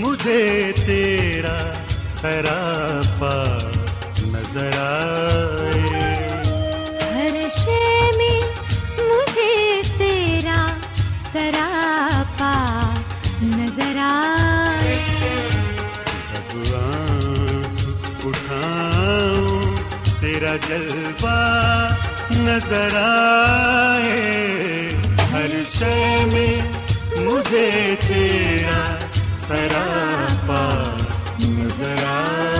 مجھے تیرا سراپا نظر آ تیرا جلوہ نظر آئے ہر شے میں مجھے تیرا سراپا نظر آئے۔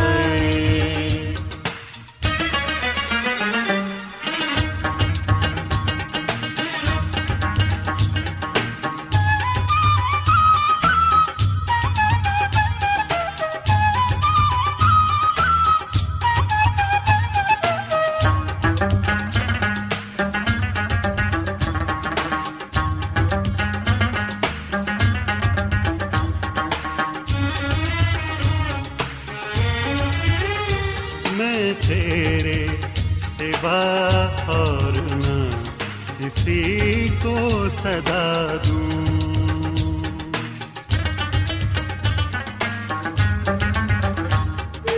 کسی کو صدا دوں۔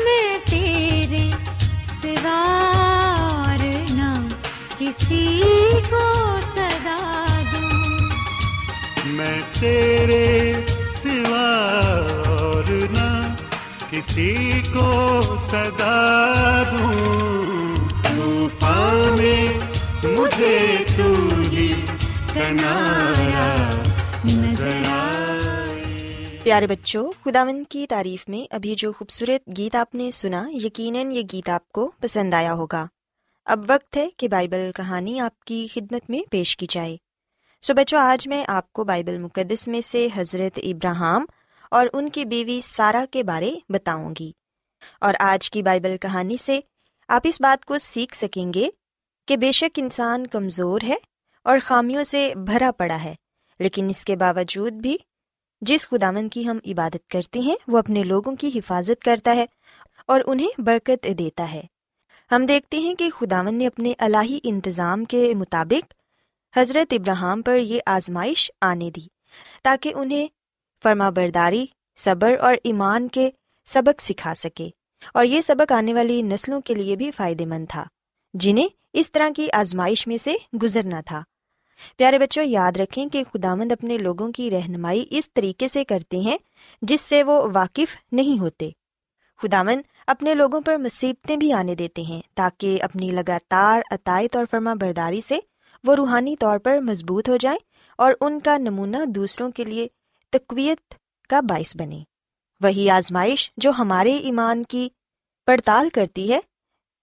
میں تیرے سوا اور نہ کسی کو صدا دوں۔ میں تیرے سوا اور نہ کسی کو صدا پیارے بچوں، خداوند کی تعریف میں ابھی جو خوبصورت گیت آپ نے سنا، یقیناً یہ گیت آپ کو پسند آیا ہوگا۔ اب وقت ہے کہ بائبل کہانی آپ کی خدمت میں پیش کی جائے۔ سو بچوں، آج میں آپ کو بائبل مقدس میں سے حضرت ابراہم اور ان کی بیوی سارا کے بارے بتاؤں گی۔ اور آج کی بائبل کہانی سے آپ اس بات کو سیکھ سکیں گے کہ بے شک انسان کمزور ہے اور خامیوں سے بھرا پڑا ہے، لیکن اس کے باوجود بھی جس خداون کی ہم عبادت کرتے ہیں، وہ اپنے لوگوں کی حفاظت کرتا ہے اور انہیں برکت دیتا ہے۔ ہم دیکھتے ہیں کہ خداون نے اپنے الہی انتظام کے مطابق حضرت ابراہم پر یہ آزمائش آنے دی، تاکہ انہیں فرما برداری، صبر اور ایمان کے سبق سکھا سکے اور یہ سبق آنے والی نسلوں کے لیے بھی فائدے مند تھا، جنہیں اس طرح کی آزمائش میں سے گزرنا تھا۔ پیارے بچوں، یاد رکھیں کہ خداوند اپنے لوگوں کی رہنمائی اس طریقے سے کرتے ہیں جس سے وہ واقف نہیں ہوتے۔ خداون اپنے لوگوں پر مصیبتیں بھی آنے دیتے ہیں تاکہ اپنی لگاتار عطائت اور فرما برداری سے وہ روحانی طور پر مضبوط ہو جائیں اور ان کا نمونہ دوسروں کے لیے تقویت کا باعث بنے وہی آزمائش جو ہمارے ایمان کی پڑتال کرتی ہے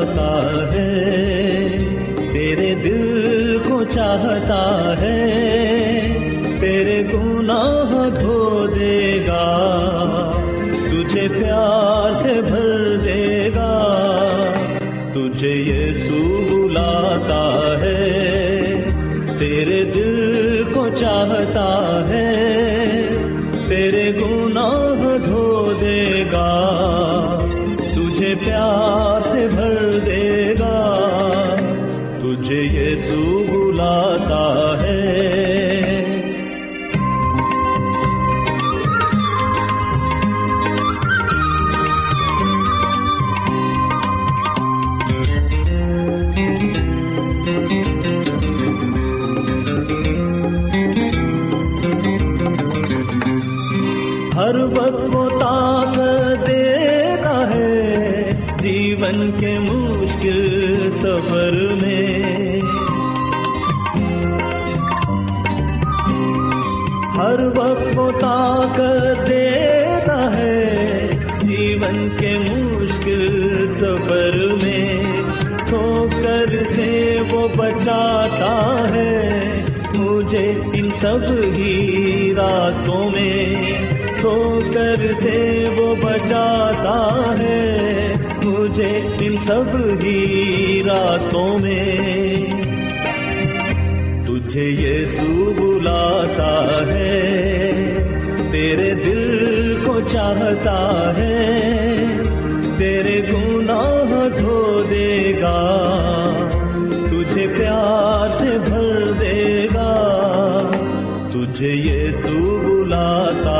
چاہتا ہے تیرے دل کو چاہتا ہے ہر وقت وہ طاقت دیتا ہے جیون کے مشکل سفر میں۔ ہر وقت وہ طاقت دیتا ہے جیون کے مشکل سفر میں۔ ٹھوکر سے وہ بچاتا ہے مجھے ان سب ہی راستوں میں۔ ٹھوکر سے وہ بچاتا ہے مجھے ان سب ہی راستوں میں۔ تجھے یسوع بلاتا ہے، تیرے دل کو چاہتا ہے، تیرے گناہ دھو دے گا۔ تجھے پیار سے بھر دے گا۔ تجھے یسوع بلاتا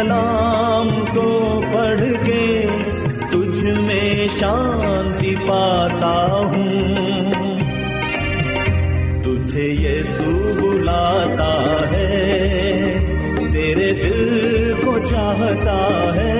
کلام کو پڑھ کے تجھ میں شانتی پاتا ہوں۔ تجھے یہ سو بلاتا ہے، تیرے دل کو چاہتا ہے۔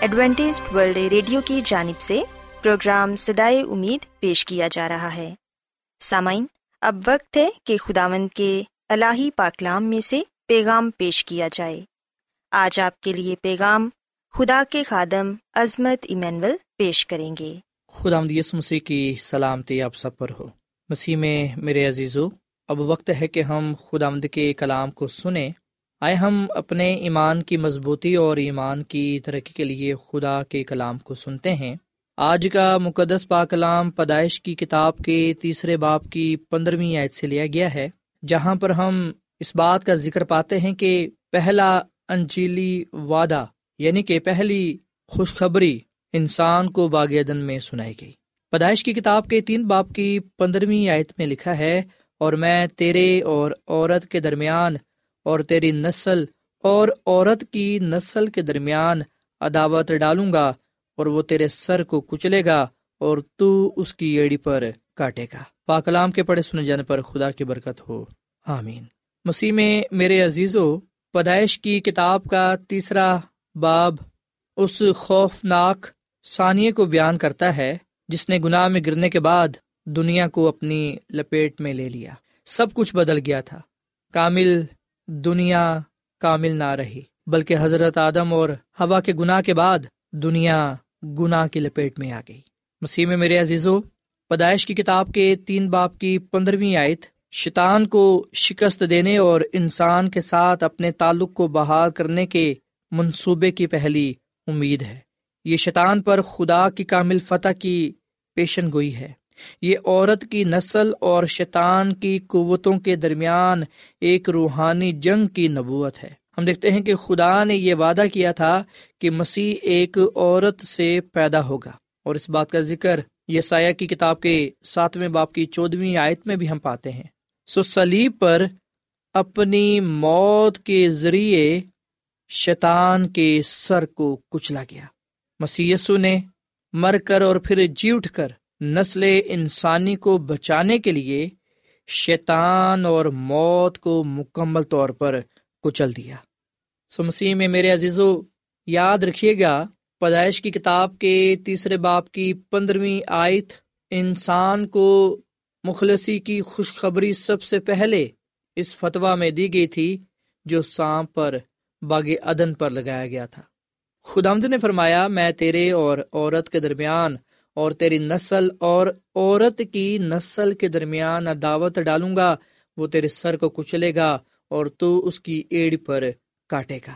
Adventist World Radio کی جانب سے پروگرام سدائے امید پیش کیا جا رہا ہے۔ سامعین، اب وقت ہے کہ خداوند کے الہی پاکلام میں سے پیغام پیش کیا جائے۔ آج آپ کے لیے پیغام خدا کے خادم عظمت ایمینول پیش کریں گے۔ خدا مدیس مسیح کی سلامتی آپ سب پر ہو۔ مسیح میں میرے عزیزو، اب وقت ہے کہ ہم خدا مد کے کلام کو سنیں۔ آئے ہم اپنے ایمان کی مضبوطی اور ایمان کی ترقی کے لیے خدا کے کلام کو سنتے ہیں۔ آج کا مقدس پا کلام پیدائش کی کتاب کے تیسرے باپ کی پندرہویں عید سے لیا گیا ہے، جہاں پر ہم اس بات کا ذکر پاتے ہیں کہ پہلا انجیلی وعدہ یعنی کہ پہلی خوشخبری انسان کو باغ میں سنائی گئی۔ پیدائش کی کتاب کے تین باپ کی پندرہویں آیت میں لکھا ہے، اور میں تیرے اور عورت کے درمیان اور تیری نسل اور عورت کی نسل کے درمیان عداوت ڈالوں گا اور وہ تیرے سر کو کچلے گا اور تو اس کی ایڑی پر کاٹے گا۔ پاکلام کے پڑے سنے جانے پر خدا کی برکت ہو۔ آمین۔ مسیح میں میرے عزیزو، پیدائش کی کتاب کا تیسرا باب اس خوفناک ثانیے کو بیان کرتا ہے، جس نے گناہ میں گرنے کے بعد دنیا کو اپنی لپیٹ میں لے لیا۔ سب کچھ بدل گیا تھا۔ کامل دنیا کامل نہ رہی، بلکہ حضرت آدم اور ہوا کے گناہ کے بعد دنیا گناہ کی لپیٹ میں آ گئی۔ مسیح میں میرے عزیزو، پیدائش کی کتاب کے تین باپ کی پندرہویں آیت شیطان کو شکست دینے اور انسان کے ساتھ اپنے تعلق کو بحال کرنے کے منصوبے کی پہلی امید ہے۔ یہ شیطان پر خدا کی کامل فتح کی پیشن گوئی ہے۔ یہ عورت کی نسل اور شیطان کی قوتوں کے درمیان ایک روحانی جنگ کی نبوت ہے۔ ہم دیکھتے ہیں کہ خدا نے یہ وعدہ کیا تھا کہ مسیح ایک عورت سے پیدا ہوگا۔ اور اس بات کا ذکر یہ سایہ کی کتاب کے ساتویں باپ کی چودہویں آیت میں بھی ہم پاتے ہیں۔ سو سلیب پر اپنی موت کے ذریعے شیطان کے سر کو کچلا گیا۔ مسی نے مر کر اور پھر جی اٹھ کر نسل انسانی کو بچانے کے لیے شیطان اور موت کو مکمل طور پر کچل دیا۔ سو مسیح میں میرے عزیزو، یاد رکھیے گا، پیدائش کی کتاب کے تیسرے باپ کی پندرہویں آیت، انسان کو مخلصی کی خوشخبری سب سے پہلے اس فتوا میں دی گئی تھی، جو سانپ پر باغ عدن پر لگایا گیا تھا۔ خدامد نے فرمایا، میں تیرے اور عورت کے درمیان اور تیری نسل اور عورت کی نسل کے درمیان دعوت ڈالوں گا، وہ تیرے سر کو کچلے گا اور تو اس کی ایڑ پر کاٹے گا۔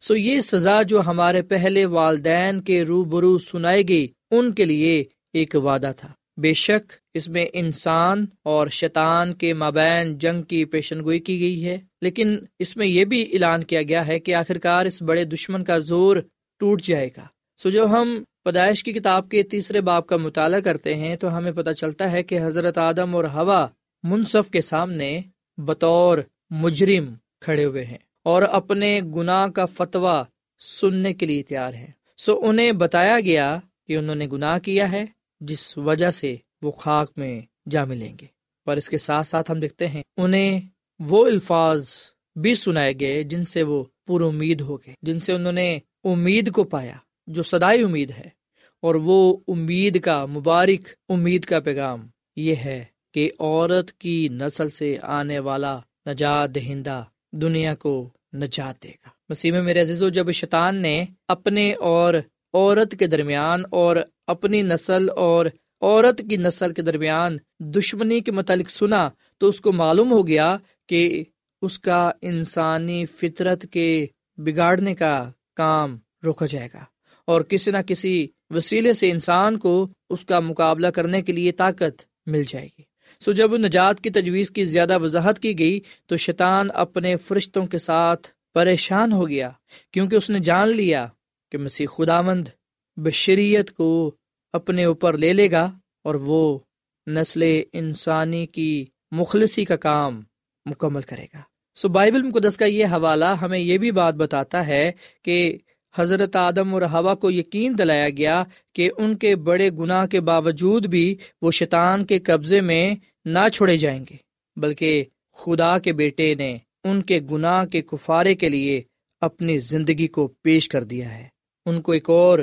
سو یہ سزا جو ہمارے پہلے والدین کے روبرو سنائی گئی ان کے لیے ایک وعدہ تھا۔ بے شک اس میں انسان اور شیطان کے مابین جنگ کی پیشن گوئی کی گئی ہے، لیکن اس میں یہ بھی اعلان کیا گیا ہے کہ آخرکار اس بڑے دشمن کا زور ٹوٹ جائے گا۔ سو جو ہم پیدائش کی کتاب کے تیسرے باپ کا مطالعہ کرتے ہیں تو ہمیں پتہ چلتا ہے کہ حضرت آدم اور ہوا منصف کے سامنے بطور مجرم کھڑے ہوئے ہیں اور اپنے گناہ کا فتویٰ سننے کے لیے تیار ہے سو انہیں بتایا گیا کہ انہوں نے گناہ کیا ہے، جس وجہ سے وہ خاک میں جا ملیں گے۔ پر اس کے ساتھ ساتھ ہم دیکھتے ہیں، انہیں وہ الفاظ بھی سنائے گئے جن سے وہ پر امید ہو گئے، جن سے انہوں نے امید کو پایا، جو سدائی امید ہے۔ اور وہ امید کا، مبارک امید کا پیغام یہ ہے کہ عورت کی نسل سے آنے والا نجات دہندہ دنیا کو نجات دے گا۔ مسیح میں میرے عزیز و جب شیطان نے اپنے اور عورت کے درمیان اور اپنی نسل اور عورت کی نسل کے درمیان دشمنی کے متعلق سنا تو اس کو معلوم ہو گیا کہ اس کا انسانی فطرت کے بگاڑنے کا کام روکا جائے گا اور کسی نہ کسی وسیلے سے انسان کو اس کا مقابلہ کرنے کے لیے طاقت مل جائے گی۔ سو جب نجات کی تجویز کی زیادہ وضاحت کی گئی تو شیطان اپنے فرشتوں کے ساتھ پریشان ہو گیا، کیونکہ اس نے جان لیا کہ مسیح خدا مند بشریت کو اپنے اوپر لے لے گا اور وہ نسل انسانی کی مخلصی کا کام مکمل کرے گا۔ سو بائبل مقدس کا یہ حوالہ ہمیں یہ بھی بات بتاتا ہے کہ حضرت آدم اور ہوا کو یقین دلایا گیا کہ ان کے بڑے گناہ کے باوجود بھی وہ شیطان کے قبضے میں نہ چھوڑے جائیں گے، بلکہ خدا کے بیٹے نے ان کے گناہ کے کفارے کے لیے اپنی زندگی کو پیش کر دیا ہے۔ ان کو ایک اور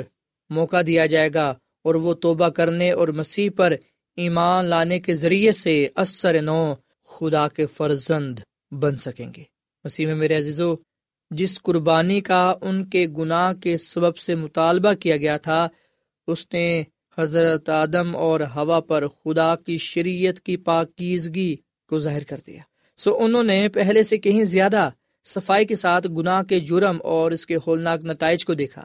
موقع دیا جائے گا اور وہ توبہ کرنے اور مسیح پر ایمان لانے کے ذریعے سے اثر نو خدا کے فرزند بن سکیں گے۔ مسیح میں میرے عزیزو جس قربانی کا ان کے گناہ کے سبب سے مطالبہ کیا گیا تھا، اس نے حضرت آدم اور ہوا پر خدا کی شریعت کی پاکیزگی کو ظاہر کر دیا۔ سو انہوں نے پہلے سے کہیں زیادہ صفائی کے ساتھ گناہ کے جرم اور اس کے ہولناک نتائج کو دیکھا۔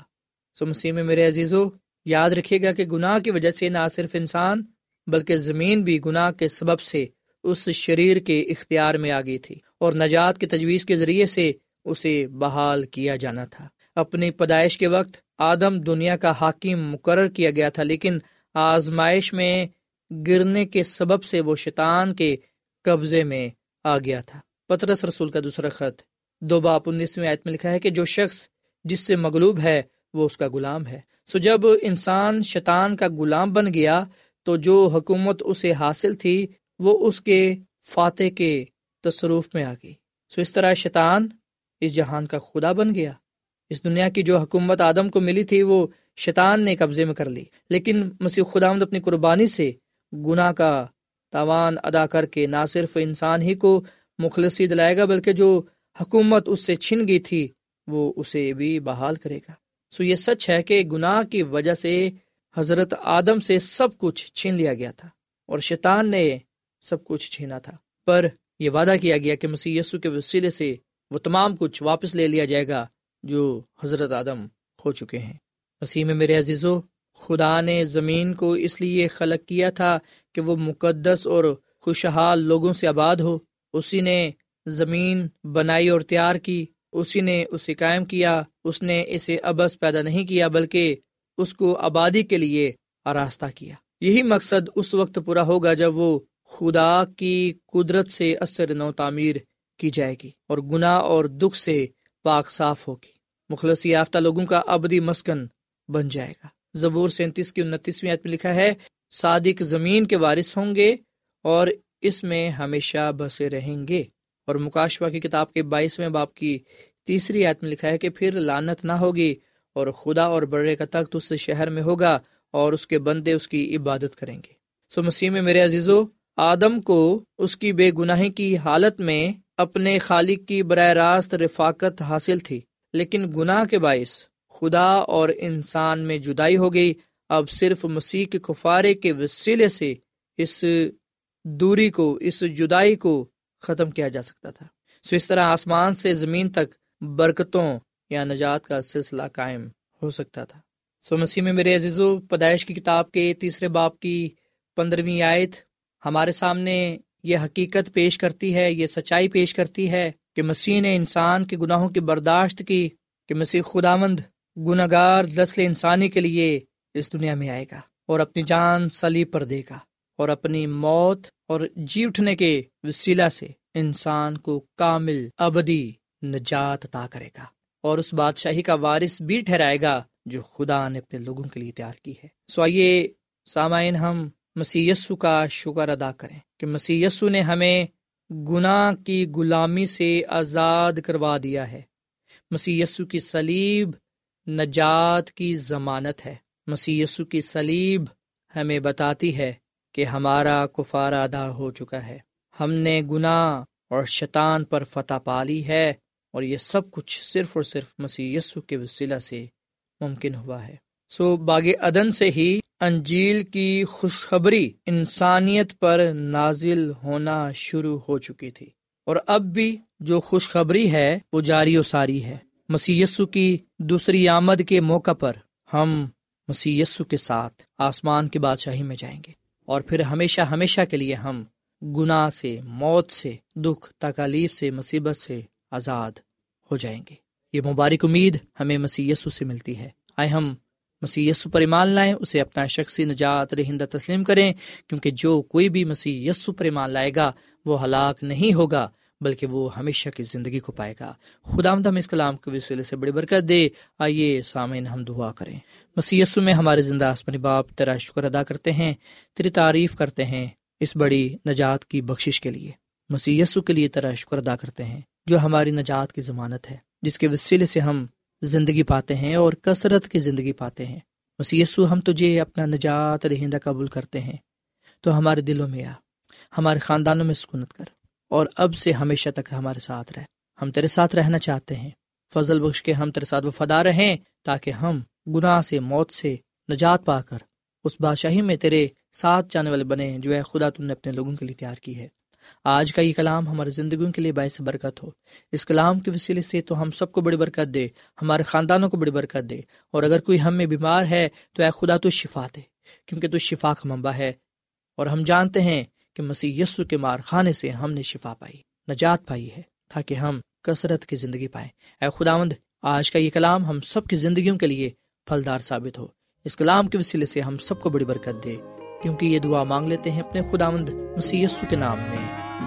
سو مسیح میں میرے عزیزو، یاد رکھیے گا کہ گناہ کی وجہ سے نہ صرف انسان بلکہ زمین بھی گناہ کے سبب سے اس شریر کے اختیار میں آ گئی تھی اور نجات کی تجویز کے ذریعے سے اسے بحال کیا جانا تھا۔ اپنی پیدائش کے وقت آدم دنیا کا حاکم مقرر کیا گیا تھا، لیکن آزمائش میں گرنے کے سبب سے وہ شیطان کے قبضے میں آ گیا تھا۔ پترس رسول کا دوسرا خط۔ دو باپ انیسویں آیت میں لکھا ہے کہ جو شخص جس سے مغلوب ہے، وہ اس کا غلام ہے۔ سو جب انسان شیطان کا غلام بن گیا، تو جو حکومت اسے حاصل تھی، وہ اس کے فاتح کے تصروف میں آ گئی۔ سو اس طرح شیطان اس جہان کا خدا بن گیا۔ اس دنیا کی جو حکومت آدم کو ملی تھی، وہ شیطان نے قبضے میں کر لی۔ لیکن مسیح خدا اپنی قربانی سے گناہ کا تاوان ادا کر کے نہ صرف انسان ہی کو مخلصی دلائے گا، بلکہ جو حکومت اس سے چھن گئی تھی، وہ اسے بھی بحال کرے گا۔ سو یہ سچ ہے کہ گناہ کی وجہ سے حضرت آدم سے سب کچھ چھین لیا گیا تھا اور شیطان نے سب کچھ چھینا تھا۔ پر یہ وعدہ کیا گیا کہ مسیح یسو کے وسیلے سے وہ تمام کچھ واپس لے لیا جائے گا جو حضرت آدم ہو چکے ہیں۔ مسیح میں میرے عزیزو، خدا نے زمین کو اس لیے خلق کیا تھا کہ وہ مقدس اور خوشحال لوگوں سے آباد ہو۔ اسی نے زمین بنائی اور تیار کی، اسی نے اسے قائم کیا۔ اس نے اسے ابس پیدا نہیں کیا، بلکہ اس کو آبادی کے لیے آراستہ کیا۔ یہی مقصد اس وقت پورا ہوگا جب وہ خدا کی قدرت سے اثر نو تعمیر کی جائے گی اور گناہ اور دکھ سے پاک صاف ہوگی۔ مخلص یافتہ لوگوں کا ابدی مسکن بن جائے گا۔ زبور سینتیس کی انتیسویں میں لکھا ہے، صادق زمین کے وارث ہوں گے اور اس میں ہمیشہ بسے رہیں گے۔ اور مکاشوا کی کتاب کے بائیسویں باپ کی تیسری آیت میں لکھا ہے کہ پھر لانت نہ ہوگی اور خدا اور بڑے کا تخت اس شہر میں ہوگا اور اس کے بندے اس کی عبادت کریں گے۔ سو مسیح میں میرے عزیزو، آدم کو اس کی بے گناہی کی حالت میں اپنے خالق کی براہ راست رفاقت حاصل تھی، لیکن گناہ کے باعث خدا اور انسان میں جدائی ہو گئی۔ اب صرف مسیح کے کفارے کے وسیلے سے اس دوری کو، اس جدائی کو ختم کیا جا سکتا تھا۔ سو اس طرح آسمان سے زمین تک برکتوں یا نجات کا سلسلہ قائم ہو سکتا تھا۔ سو مسیح میں میرے عزیز و پیدائش کی کتاب کے تیسرے باپ کی پندرہویں آیت ہمارے سامنے یہ حقیقت پیش کرتی ہے، یہ سچائی پیش کرتی ہے کہ مسیح نے انسان کے گناہوں کی برداشت کی کہ مسیح خدا مند گناگار دسل انسانی کے لیے اس دنیا میں آئے گا اور اپنی جان سلی پر دے گا اور اپنی موت اور جی اٹھنے کے وسیلہ سے انسان کو کامل، ابدی نجات عطا کرے گا اور اس بادشاہی کا وارث بھی ٹھہرائے گا جو خدا نے اپنے لوگوں کے لیے تیار کی ہے۔ سو آئیے، سامعین ہم مسی کا شکر ادا کریں کہ مسی نے ہمیں گناہ کی غلامی سے آزاد کروا دیا ہے۔ مسی کی سلیب نجات کی ضمانت ہے۔ مسی کی سلیب ہمیں بتاتی ہے کہ ہمارا کفار ادا ہو چکا ہے۔ ہم نے گناہ اور شیطان پر فتح پا لی ہے اور یہ سب کچھ صرف اور صرف مسیح یسو کے وسیلہ سے ممکن ہوا ہے۔ سو باغ ادن سے ہی انجیل کی خوشخبری انسانیت پر نازل ہونا شروع ہو چکی تھی۔ اور اب بھی جو خوشخبری ہے، وہ جاری و ساری ہے۔ مسی کی دوسری آمد کے موقع پر ہم مسی کے ساتھ آسمان کی بادشاہی میں جائیں گے۔ اور پھر ہمیشہ ہمیشہ کے لیے ہم گناہ سے، موت سے، دکھ، تکالیف سے، مصیبت سے آزاد ہو جائیں گے۔ یہ مبارک امید ہمیں مسی سے ملتی ہے۔ آئے ہم مسی پر ایمان لائیں، اسے اپنا شخصی نجات رہندہ تسلیم کریں، کیونکہ جو کوئی بھی مسی یسو پر ایمان لائے گا، وہ ہلاک نہیں ہوگا، بلکہ وہ ہمیشہ کی زندگی کو پائے گا۔ خدا ہم اس کلام کے وسیلے سے بڑی برکت دے۔ آئیے سامعین، ہم دعا کریں۔ مسی میں ہمارے زندہ آسمانی باپ تیرا شکر ادا کرتے ہیں، تیری تعریف کرتے ہیں اس بڑی نجات کی بخشش کے لیے۔ مسیح یسو کے لیے طرح شکر ادا کرتے ہیں، جو ہماری نجات کی ضمانت ہے، جس کے وسیلے سے ہم زندگی پاتے ہیں اور کثرت کی زندگی پاتے ہیں۔ مسی ہم تجھے اپنا نجات رہندہ قبول کرتے ہیں۔ تو ہمارے دلوں میں آ، ہمارے خاندانوں میں سکونت کر۔ اور اب سے ہمیشہ تک ہمارے ساتھ رہ۔ ہم تیرے ساتھ رہنا چاہتے ہیں۔ فضل بخش کے ہم تیرے ساتھ وفادار رہیں تاکہ ہم گناہ سے، موت سے نجات پا کر اس بادشاہی میں تیرے ساتھ جانے والے بنے جو ہے خدا تم نے اپنے لوگوں کے لیے تیار کی ہے۔ آج کا یہ کلام ہماری زندگیوں کے لیے باعث برکت ہو۔ اس کلام کے وسیلے سے تو ہم سب کو بڑی برکت دے، ہمارے خاندانوں کو بڑی برکت دے۔ اور اگر کوئی ہم میں بیمار ہے تو اے خدا تو شفا دے، کیونکہ تو شفا کا منبع ہے۔ اور ہم جانتے ہیں کہ مسیح یسو کے مار خانے سے ہم نے شفا پائی، نجات پائی ہے، تاکہ ہم کثرت کی زندگی پائیں۔ اے خداوند، آج کا یہ کلام ہم سب کی زندگیوں کے لیے پھلدار ثابت ہو۔ اس کلام کے وسیلے سے ہم سب کو بڑی برکت دے، کیونکہ یہ دعا مانگ لیتے ہیں اپنے خداوند مسی کے نام میں۔